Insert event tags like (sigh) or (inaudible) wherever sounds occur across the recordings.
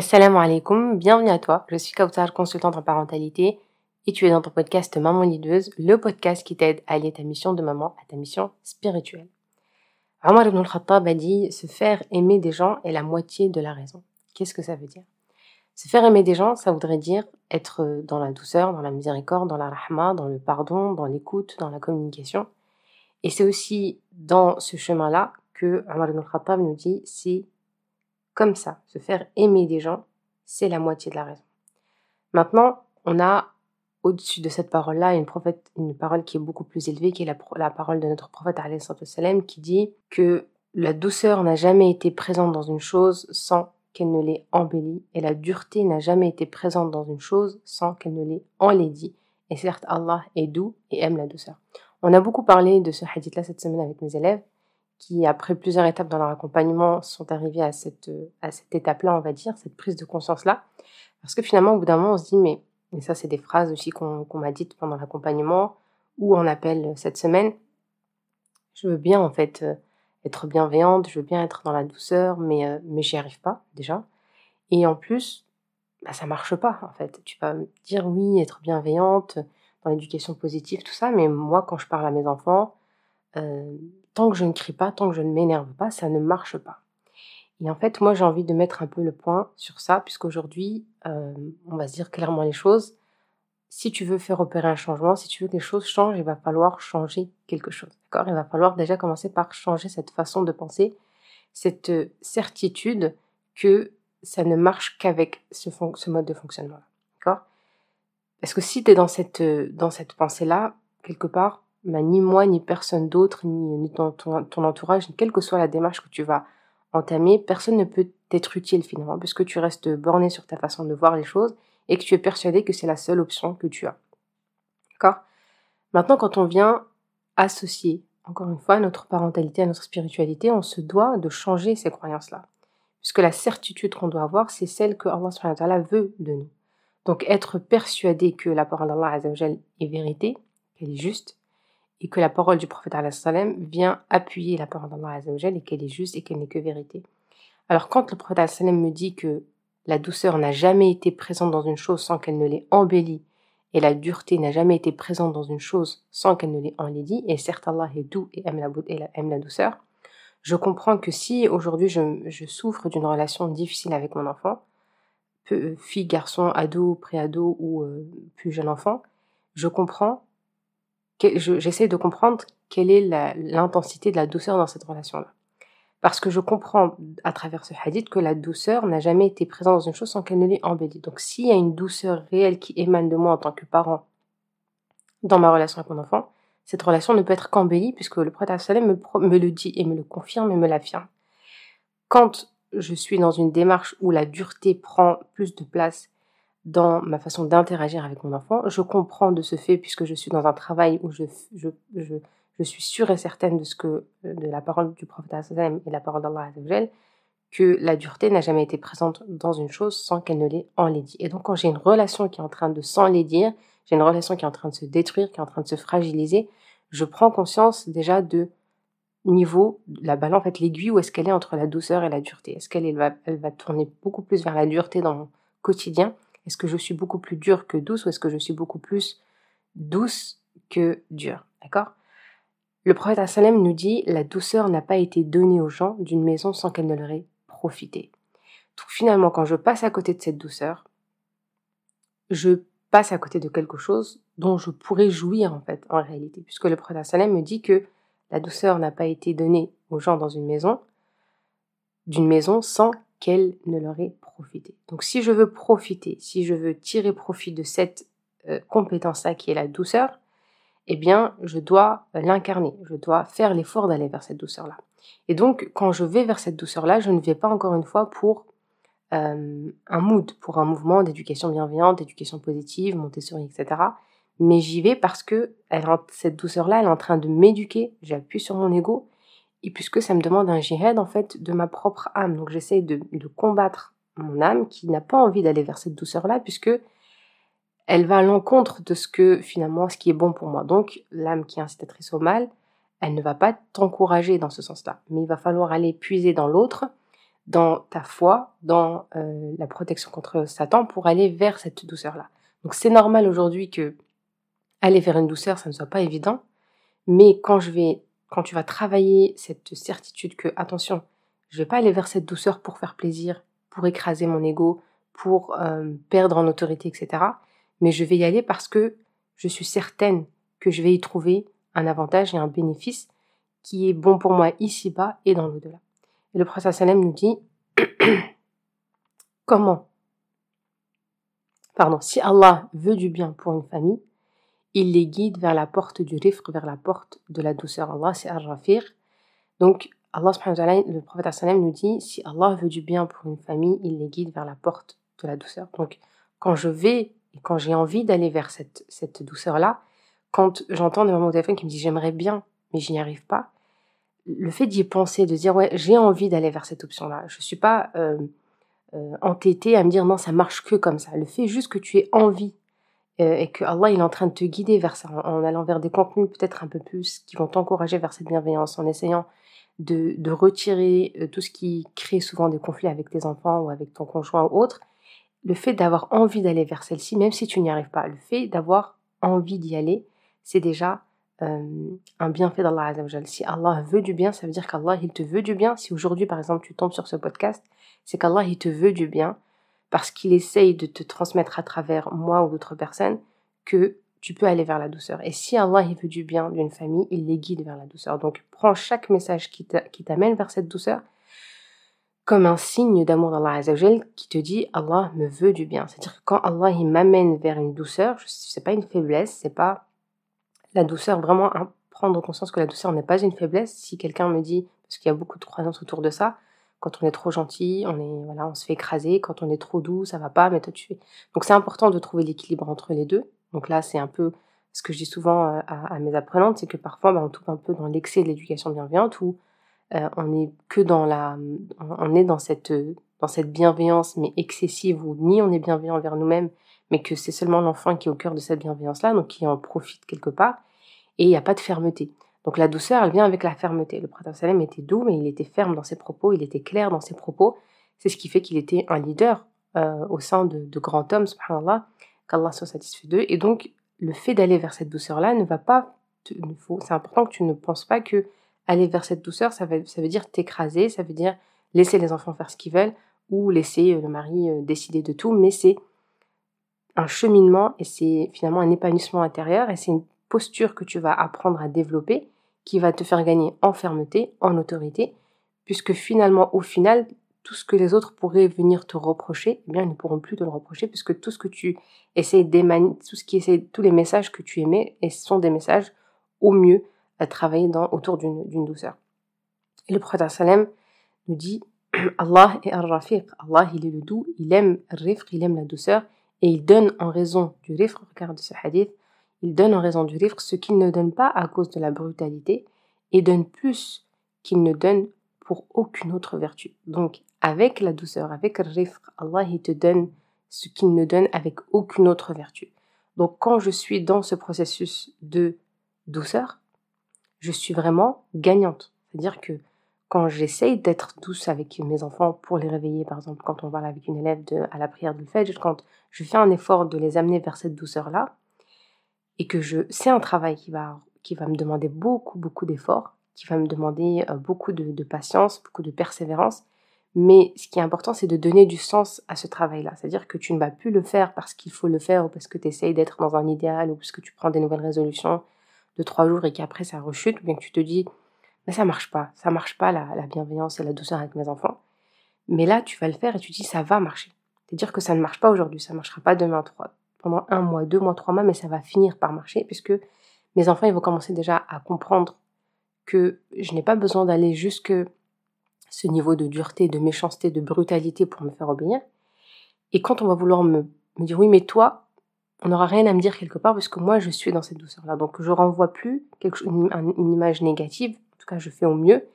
Assalamu alaikum, bienvenue à toi. Je suis Kautar, consultante en parentalité et tu es dans ton podcast Maman Lideuse, le podcast qui t'aide à allier ta mission de maman à ta mission spirituelle. Omar ibn al-Khattab a dit se faire aimer des gens est la moitié de la raison. Qu'est-ce que ça veut dire? Se faire aimer des gens, ça voudrait dire être dans la douceur, dans la miséricorde, dans la rahma, dans le pardon, dans l'écoute, dans la communication. Et c'est aussi dans ce chemin-là que Omar ibn al-Khattab nous dit c'est comme ça, se faire aimer des gens, c'est la moitié de la raison. Maintenant, on a au-dessus de cette parole-là une, une parole qui est beaucoup plus élevée, qui est la, parole de notre prophète sallam, qui dit que la douceur n'a jamais été présente dans une chose sans qu'elle ne l'ait embellie, et la dureté n'a jamais été présente dans une chose sans qu'elle ne l'ait enlaidie. Et certes, Allah est doux et aime la douceur. On a beaucoup parlé de ce hadith-là cette semaine avec mes élèves, qui, après plusieurs étapes dans leur accompagnement, sont arrivés à cette, à cette étape-là, on va dire, cette prise de conscience-là. Parce que finalement, au bout d'un moment, on se dit, mais, et ça, c'est des phrases aussi qu'on m'a dites pendant l'accompagnement, ou on appelle cette semaine, je veux bien, en fait, euh, être bienveillante, je veux bien être dans la douceur, mais, euh, mais j'y arrive pas, déjà. Et en plus, bah, ça marche pas, en fait. Tu vas me dire, oui, être bienveillante, dans l'éducation positive, tout ça, mais moi, quand je parle à mes enfants, euh, tant que je ne crie pas, tant que je ne m'énerve pas, ça ne marche pas. Et en fait, moi, j'ai envie de mettre un peu le point sur ça, puisqu'aujourd'hui, euh, on va se dire clairement les choses. Si tu veux faire opérer un changement, si tu veux que les choses changent, il va falloir changer quelque chose. D'accord? Il va falloir déjà commencer par changer cette façon de penser, cette certitude que ça ne marche qu'avec ce, mode de fonctionnement. D'accord? Parce que si tu es dans cette, dans cette pensée-là, quelque part, bah, ni moi, ni personne d'autre, ni, ton, ton, entourage, quelle que soit la démarche que tu vas entamer, personne ne peut t'être utile finalement, puisque tu restes borné sur ta façon de voir les choses et que tu es persuadé que c'est la seule option que tu as. D'accord? Maintenant, quand on vient associer, encore une fois, notre parentalité à notre spiritualité, on se doit de changer ces croyances-là. Puisque la certitude qu'on doit avoir, c'est celle que Allah veut de nous. Donc être persuadé que la parole d'Allah est vérité, qu'elle est juste, et que la parole du prophète vient appuyer la parole d'Allah et qu'elle est juste et qu'elle n'est que vérité. Alors quand le prophète me dit que la douceur n'a jamais été présente dans une chose sans qu'elle ne l'ait embellie, et la dureté n'a jamais été présente dans une chose sans qu'elle ne l'ait enlaidie, et certes Allah est doux et aime la, douceur, je comprends que si aujourd'hui je, je, souffre d'une relation difficile avec mon enfant, fille, garçon, ado, préado ou euh, plus jeune enfant, je comprends j'essaie de comprendre quelle est l'intensité de la douceur dans cette relation-là. Parce que je comprends à travers ce hadith que la douceur n'a jamais été présente dans une chose sans qu'elle ne l'ait embellie. Donc s'il y a une douceur réelle qui émane de moi en tant que parent dans ma relation avec mon enfant, cette relation ne peut être qu'embellie puisque le prophète me, me le dit et me le confirme et me l'affirme. Quand je suis dans une démarche où la dureté prend plus de place dans ma façon d'interagir avec mon enfant. Je comprends de ce fait, puisque je suis dans un travail où je, je, je, je suis sûre et certaine de ce que de la parole du prophète et la parole d'Allah que la dureté n'a jamais été présente dans une chose sans qu'elle ne l'ait enlaidie. Et donc quand j'ai une relation qui est en train de s'enlaidir, j'ai une relation qui est en train de se détruire, qui est en train de se fragiliser, je prends conscience déjà de niveau, la balle en fait l'aiguille, où est-ce qu'elle est entre la douceur et la dureté Est-ce qu'elle va, elle va tourner beaucoup plus vers la dureté dans mon quotidien est-ce que je suis beaucoup plus dure que douce ou est-ce que je suis beaucoup plus douce que dure D'accord? Le prophète sallam nous dit la douceur n'a pas été donnée aux gens d'une maison sans qu'elle ne leur ait profité. Donc finalement, quand je passe à côté de cette douceur, je passe à côté de quelque chose dont je pourrais jouir en fait en réalité, puisque le prophète sallam me dit que la douceur n'a pas été donnée aux gens dans une maison, d'une maison sans qu'elle ne leur ait profité. Donc si je veux profiter, si je veux tirer profit de cette euh, compétence-là qui est la douceur, eh bien je dois euh, l'incarner, je dois faire l'effort d'aller vers cette douceur-là. Et donc quand je vais vers cette douceur-là, je ne vais pas encore une fois pour euh, un mood, pour un mouvement d'éducation bienveillante, d'éducation positive, Montessori, etc. Mais j'y vais parce que cette douceur-là, elle est en train de m'éduquer, j'appuie sur mon ego, et puisque ça me demande un jihad en fait de ma propre âme. Donc j'essaie de, combattre mon âme qui n'a pas envie d'aller vers cette douceur-là puisque elle va à l'encontre de ce que finalement ce qui est bon pour moi. Donc l'âme qui est incitatrice au mal, elle ne va pas t'encourager dans ce sens-là. Mais il va falloir aller puiser dans l'autre dans ta foi, dans euh, la protection contre Satan pour aller vers cette douceur-là. Donc c'est normal aujourd'hui que aller vers une douceur, ça ne soit pas évident, mais quand je vais, quand tu vas travailler cette certitude que, attention, je vais pas aller vers cette douceur pour faire plaisir, pour écraser mon ego, pour euh, perdre en autorité, etc. Mais je vais y aller parce que je suis certaine que je vais y trouver un avantage et un bénéfice qui est bon pour moi ici-bas et dans l'au-delà. Et le prophète Salem nous dit (coughs) comment? Pardon, si Allah veut du bien pour une famille, il les guide vers la porte du rifq, vers la porte de la douceur. Allah, c'est Ar-Rafiq. Donc, Allah, le prophète nous dit si Allah veut du bien pour une famille, il les guide vers la porte de la douceur. Donc, quand je vais et quand j'ai envie d'aller vers cette, cette douceur-là, quand j'entends des mamans au téléphone qui me disent j'aimerais bien, mais je n'y arrive pas, le fait d'y penser, de dire ouais, j'ai envie d'aller vers cette option-là, je ne suis pas euh, euh, entêtée à me dire non, ça marche que comme ça. Le fait juste que tu aies envie et que Allah il est en train de te guider vers ça, en, allant vers des contenus peut-être un peu plus qui vont t'encourager vers cette bienveillance, en essayant de, retirer tout ce qui crée souvent des conflits avec tes enfants ou avec ton conjoint ou autre, le fait d'avoir envie d'aller vers celle-ci, même si tu n'y arrives pas, le fait d'avoir envie d'y aller, c'est déjà euh, un bienfait d'Allah Azzawajal. Si Allah veut du bien, ça veut dire qu'Allah, il te veut du bien. Si aujourd'hui, par exemple, tu tombes sur ce podcast, c'est qu'Allah, il te veut du bien parce qu'il essaye de te transmettre à travers moi ou d'autres personnes que tu peux aller vers la douceur. Et si Allah, il veut du bien d'une famille, il les guide vers la douceur. Donc, prends chaque message qui t'amène vers cette douceur comme un signe d'amour d'Allah Azzawajal qui te dit Allah me veut du bien. C'est-à-dire que quand Allah il m'amène vers une douceur, c'est pas une faiblesse, c'est pas la douceur, vraiment prendre conscience que la douceur n'est pas une faiblesse. Si quelqu'un me dit, parce qu'il y a beaucoup de croyances autour de ça, quand on est trop gentil, on est voilà, on se fait écraser. Quand on est trop doux, ça va pas, mais toi tu fais. Donc c'est important de trouver l'équilibre entre les deux. Donc là, c'est un peu ce que je dis souvent euh, à, mes apprenantes, c'est que parfois bah, on tombe un peu dans l'excès de l'éducation bienveillante où euh, on est que dans la, on est dans cette dans cette bienveillance mais excessive où ni on est bienveillant envers nous-mêmes mais que c'est seulement l'enfant qui est au cœur de cette bienveillance-là, donc qui en profite quelque part, et il n'y a pas de fermeté. Donc la douceur, elle vient avec la fermeté. Le prophète Salem était doux, mais il était ferme dans ses propos, il était clair dans ses propos. C'est ce qui fait qu'il était un leader euh, au sein de, grands hommes, subhanallah, qu'Allah soit satisfait d'eux. Et donc, le fait d'aller vers cette douceur-là ne va pas... C'est important que tu ne penses pas que aller vers cette douceur, ça veut, ça veut dire t'écraser, ça veut dire laisser les enfants faire ce qu'ils veulent, ou laisser euh, le mari euh, décider de tout, mais c'est un cheminement et c'est finalement un épanouissement intérieur et c'est une posture que tu vas apprendre à développer qui va te faire gagner en fermeté, en autorité, puisque finalement, au final, tout ce que les autres pourraient venir te reprocher, eh bien, ils ne pourront plus te le reprocher, puisque tout ce que tu essayes d'émaner, tout ce qui tous les messages que tu émets, et sont des messages au mieux à travailler dans, autour d'une douceur. Et le prophète sallam nous dit, Allah est ar-rafiq, Allah il est le doux, il aime rifq, il aime la douceur, et il donne en raison du rifq, regarde ce hadith, il donne en raison du rifq ce qu'il ne donne pas à cause de la brutalité et donne plus qu'il ne donne pour aucune autre vertu. Donc, avec la douceur, avec le rifq, Allah il te donne ce qu'il ne donne avec aucune autre vertu. Donc, quand je suis dans ce processus de douceur, je suis vraiment gagnante. C'est-à-dire que quand j'essaye d'être douce avec mes enfants pour les réveiller, par exemple, quand on parle avec une élève de, à la prière du Fajr, quand je fais un effort de les amener vers cette douceur-là, et que je, c'est un travail qui va, qui va me demander beaucoup, beaucoup d'efforts, qui va me demander euh, beaucoup de, patience, beaucoup de persévérance. Mais ce qui est important, c'est de donner du sens à ce travail-là. C'est-à-dire que tu ne vas plus le faire parce qu'il faut le faire ou parce que tu essayes d'être dans un idéal ou parce que tu prends des nouvelles résolutions de trois jours et qu'après ça rechute ou bien que tu te dis mais ça marche pas, ça marche pas la, bienveillance et la douceur avec mes enfants. Mais là, tu vas le faire et tu dis ça va marcher. C'est-à-dire que ça ne marche pas aujourd'hui, ça ne marchera pas demain, trois, pendant un mois, deux mois, trois mois, mais ça va finir par marcher puisque mes enfants, ils vont commencer déjà à comprendre que je n'ai pas besoin d'aller jusque ce niveau de dureté, de méchanceté, de brutalité pour me faire obéir. Et quand on va vouloir me, dire oui, mais toi, on n'aura rien à me dire quelque part parce que moi, je suis dans cette douceur-là. Donc, je renvoie plus quelque, une image négative tout cas je fais au mieux,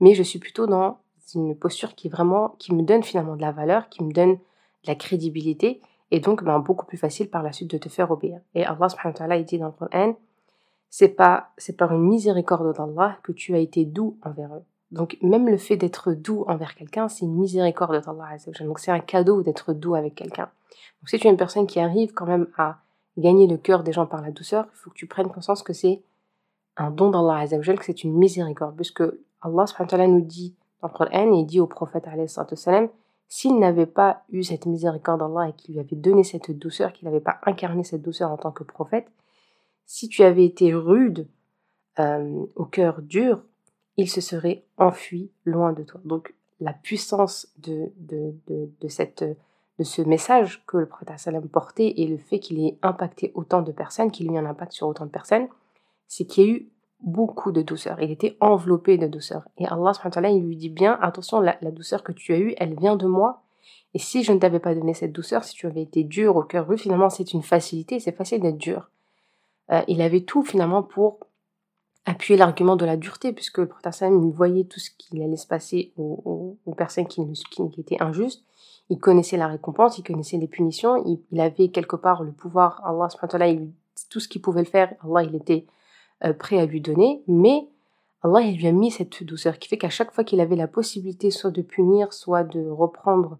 mais je suis plutôt dans une posture qui vraiment, qui me donne finalement de la valeur, qui me donne de la crédibilité, et donc ben, beaucoup plus facile par la suite de te faire obéir. Et Allah subhanahu wa ta'ala dit dans le Coran, c'est pas, c'est par une miséricorde d'Allah que tu as été doux envers eux. Donc même le fait d'être doux envers quelqu'un, c'est une miséricorde d'Allah Donc c'est un cadeau d'être doux avec quelqu'un. Donc si tu es une personne qui arrive quand même à gagner le cœur des gens par la douceur, il faut que tu prennes conscience que c'est un don d'Allah que c'est une miséricorde. Puisque Allah subhanahu wa ta'ala nous dit dans le Coran, et dit au prophète salam, s'il n'avait pas eu cette miséricorde d'Allah et qu'il lui avait donné cette douceur, qu'il n'avait pas incarné cette douceur en tant que prophète, si tu avais été rude, euh, au cœur dur, il se serait enfui loin de toi. Donc la puissance de, de, de, cette, de ce message que le prophète sallam portait et le fait qu'il ait impacté autant de personnes, qu'il ait eu un impact sur autant de personnes, c'est qu'il y a eu beaucoup de douceur. Il était enveloppé de douceur. Et Allah il lui dit bien, attention, la, douceur que tu as eue, elle vient de moi. Et si je ne t'avais pas donné cette douceur, si tu avais été dur au cœur rude, finalement c'est une facilité, c'est facile d'être dur. Euh, il avait tout finalement pour appuyer l'argument de la dureté, puisque le prophète il voyait tout ce qui allait se passer aux, personnes qui, qui, étaient injustes. Il connaissait la récompense, il connaissait les punitions, il, avait quelque part le pouvoir. Allah, il, tout ce qu'il pouvait le faire, Allah, il était euh, prêt à lui donner, mais Allah, il lui a mis cette douceur qui fait qu'à chaque fois qu'il avait la possibilité soit de punir, soit de reprendre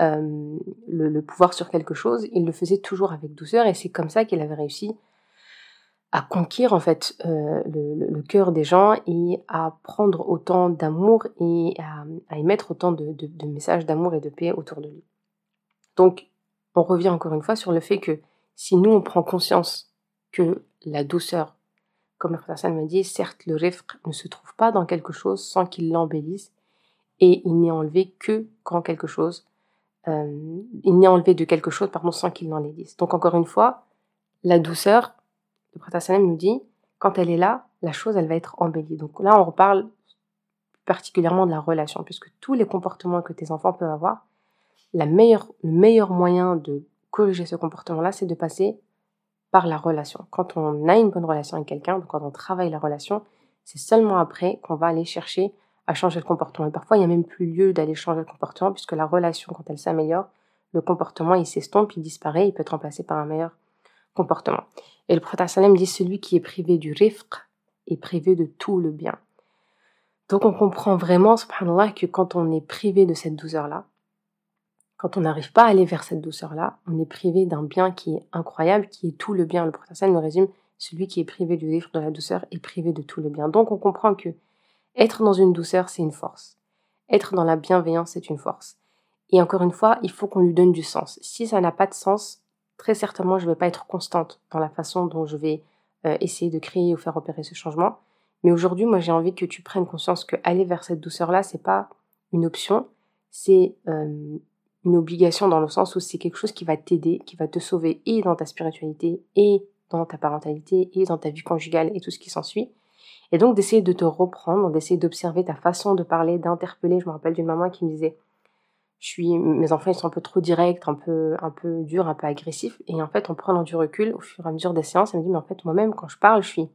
euh, le, pouvoir sur quelque chose, il le faisait toujours avec douceur, et c'est comme ça qu'il avait réussi à conquérir en fait euh, le, cœur des gens et à prendre autant d'amour et à, émettre autant de, messages d'amour et de paix autour de lui. Donc, on revient encore une fois sur le fait que si nous on prend conscience que la douceur, comme le frère m'a dit, certes le rifq ne se trouve pas dans quelque chose sans qu'il l'embellisse et il n'est enlevé que quand quelque chose, euh, il n'est enlevé de quelque chose pardon sans qu'il l'embellisse. Donc encore une fois, la douceur le Salem nous dit, quand elle est là, la chose, elle va être embellie. Donc là, on reparle particulièrement de la relation, puisque tous les comportements que tes enfants peuvent avoir, le meilleur moyen de corriger ce comportement-là, c'est de passer par la relation. Quand on a une bonne relation avec quelqu'un, quand on travaille la relation, c'est seulement après qu'on va aller chercher à changer le comportement. Et parfois, il n'y a même plus lieu d'aller changer le comportement, puisque la relation, quand elle s'améliore, le comportement, il s'estompe, il disparaît, il peut être remplacé par un meilleur comportement. Et le prophète dit celui qui est privé du rifq est privé de tout le bien. Donc on comprend vraiment, subhanallah, que quand on est privé de cette douceur-là, quand on n'arrive pas à aller vers cette douceur-là, on est privé d'un bien qui est incroyable, qui est tout le bien. Le sallam nous résume celui qui est privé du rifq, de la douceur, est privé de tout le bien. Donc on comprend que être dans une douceur, c'est une force. Être dans la bienveillance, c'est une force. Et encore une fois, il faut qu'on lui donne du sens. Si ça n'a pas de sens, très certainement, je ne vais pas être constante dans la façon dont je vais euh, essayer de créer ou faire opérer ce changement. Mais aujourd'hui, moi, j'ai envie que tu prennes conscience que aller vers cette douceur-là, c'est pas une option, c'est euh, une obligation dans le sens où c'est quelque chose qui va t'aider, qui va te sauver et dans ta spiritualité, et dans ta parentalité, et dans ta vie conjugale, et tout ce qui s'ensuit. Et donc d'essayer de te reprendre, d'essayer d'observer ta façon de parler, d'interpeller. Je me rappelle d'une maman qui me disait, je suis, mes enfants ils sont un peu trop directs, un peu, un peu durs, un peu agressifs. Et en fait, en prenant du recul au fur et à mesure des séances, elle me dit, mais en fait, moi-même, quand je parle, je suis,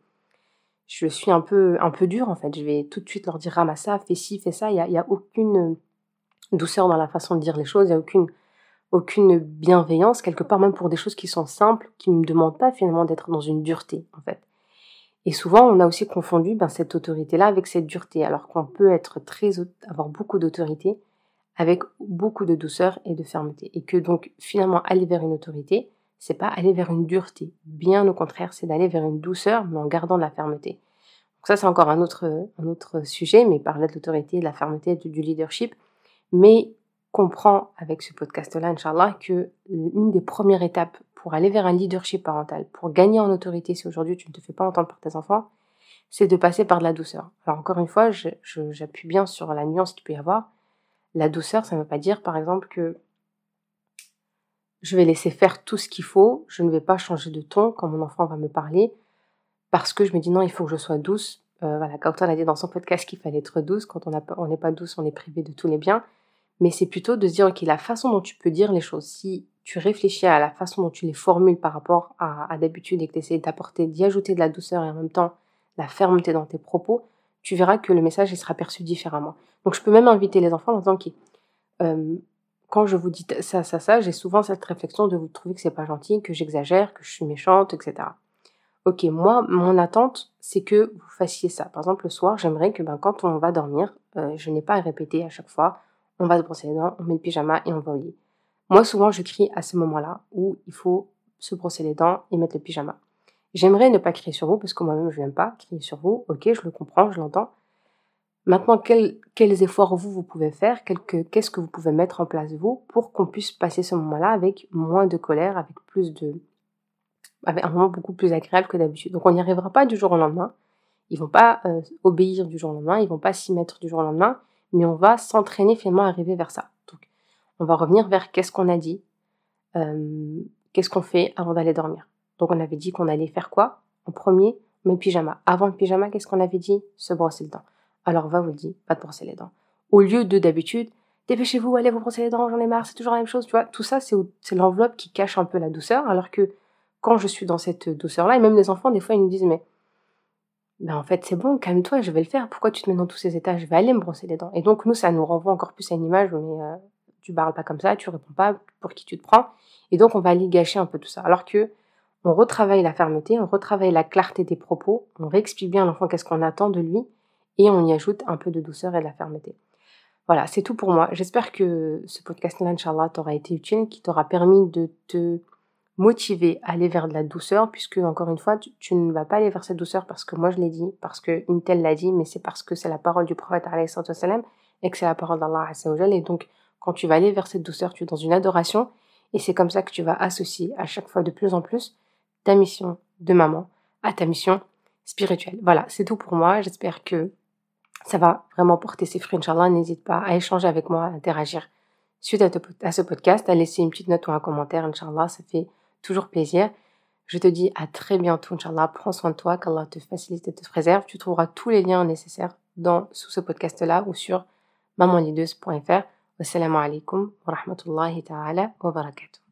je suis un peu, un peu dur, en fait. Je vais tout de suite leur dire, ramasse ça, fais ci, fais ça. Il n'y a, y a aucune douceur dans la façon de dire les choses. Il n'y a aucune, aucune bienveillance, quelque part, même pour des choses qui sont simples, qui ne me demandent pas finalement d'être dans une dureté, en fait. Et souvent, on a aussi confondu ben, cette autorité-là avec cette dureté, alors qu'on peut être très, avoir beaucoup d'autorité, avec beaucoup de douceur et de fermeté. Et que donc finalement aller vers une autorité, c'est pas aller vers une dureté. Bien au contraire, c'est d'aller vers une douceur, mais en gardant de la fermeté. Donc ça, c'est encore un autre, un autre sujet, mais parler de l'autorité, de la fermeté, du leadership. Mais comprends avec ce podcast-là, Inch'Allah, que une des premières étapes pour aller vers un leadership parental, pour gagner en autorité, si aujourd'hui tu ne te fais pas entendre par tes enfants, c'est de passer par de la douceur. Alors encore une fois, j'appuie bien sur la nuance qu'il peut y avoir. La douceur, ça ne veut pas dire, par exemple, que je vais laisser faire tout ce qu'il faut, je ne vais pas changer de ton quand mon enfant va me parler, parce que je me dis non, il faut que je sois douce. Euh, voilà, Kautan a dit dans son podcast qu'il fallait être douce. Quand on n'est pas douce, on est privé de tous les biens. Mais c'est plutôt de se dire, ok, la façon dont tu peux dire les choses, si tu réfléchis à la façon dont tu les formules par rapport à, d'habitude et que tu essaies d'apporter, d'y ajouter de la douceur et en même temps la fermeté dans tes propos, tu verras que le message sera perçu différemment. Donc je peux même inviter les enfants en disant que euh, quand je vous dis ça, ça, ça, j'ai souvent cette réflexion de vous trouver que c'est pas gentil, que j'exagère, que je suis méchante, etc. ok, moi, mon attente, c'est que vous fassiez ça. Par exemple, le soir, j'aimerais que ben, quand on va dormir, euh, je n'ai pas à répéter à chaque fois, on va se brosser les dents, on met le pyjama et on va au. Moi, souvent, je crie à ce moment-là où il faut se brosser les dents et mettre le pyjama. J'aimerais ne pas crier sur vous parce que moi-même, je n'aime pas crier sur vous. Ok, je le comprends, je l'entends. Maintenant, quels, efforts vous, vous pouvez faire? Qu'est-ce que vous pouvez mettre en place, vous, pour qu'on puisse passer ce moment-là avec moins de colère, avec plus de... avec un moment beaucoup plus agréable que d'habitude? Donc, on n'y arrivera pas du jour au lendemain. Ils vont pas euh, obéir du jour au lendemain, ils vont pas s'y mettre du jour au lendemain, mais on va s'entraîner finalement à arriver vers ça. Donc, on va revenir vers qu'est-ce qu'on a dit, euh, qu'est-ce qu'on fait avant d'aller dormir. Donc, on avait dit qu'on allait faire quoi? En premier, on met le pyjama. Avant le pyjama, qu'est-ce qu'on avait dit? Se brosser le dent. Alors, va vous le dire, pas de brosser les dents. Au lieu de d'habitude, dépêchez-vous, allez vous brosser les dents, j'en ai marre, c'est toujours la même chose, tu vois. Tout ça, c'est l'enveloppe qui cache un peu la douceur, alors que quand je suis dans cette douceur-là, et même les enfants, des fois, ils nous disent, mais ben en fait c'est bon, calme-toi, je vais le faire. Pourquoi tu te mets dans tous ces états? Je vais aller me brosser les dents. Et donc nous, ça nous renvoie encore plus à une image où euh, tu parles pas comme ça, tu réponds pas pour qui tu te prends. Et donc on va aller gâcher un peu tout ça. Alors que on retravaille la fermeté, on retravaille la clarté des propos, on réexplique bien à l'enfant qu'est-ce qu'on attend de lui et on y ajoute un peu de douceur et de la fermeté. Voilà, c'est tout pour moi. J'espère que ce podcast-là, Inch'Allah, t'aura été utile, qui t'aura permis de te motivé à aller vers de la douceur, puisque encore une fois, tu, ne vas pas aller vers cette douceur parce que moi je l'ai dit, parce qu'une telle l'a dit, mais c'est parce que c'est la parole du prophète et que c'est la parole d'Allah et donc quand tu vas aller vers cette douceur, tu es dans une adoration et c'est comme ça que tu vas associer à chaque fois de plus en plus ta mission de maman à ta mission spirituelle. Voilà, c'est tout pour moi. J'espère que ça va vraiment porter ses fruits, Inch'Allah. N'hésite pas à échanger avec moi, à interagir suite à, ce podcast, à laisser une petite note ou un commentaire, Inch'Allah. Ça fait toujours plaisir. Je te dis à très bientôt, Inch'Allah. Prends soin de toi, qu'Allah te facilite et te préserve. Tu trouveras tous les liens nécessaires dans, sous ce podcast-là ou sur mamanlideuse.fr. Wassalamu alaikum wa rahmatullahi ta'ala wa barakatuh.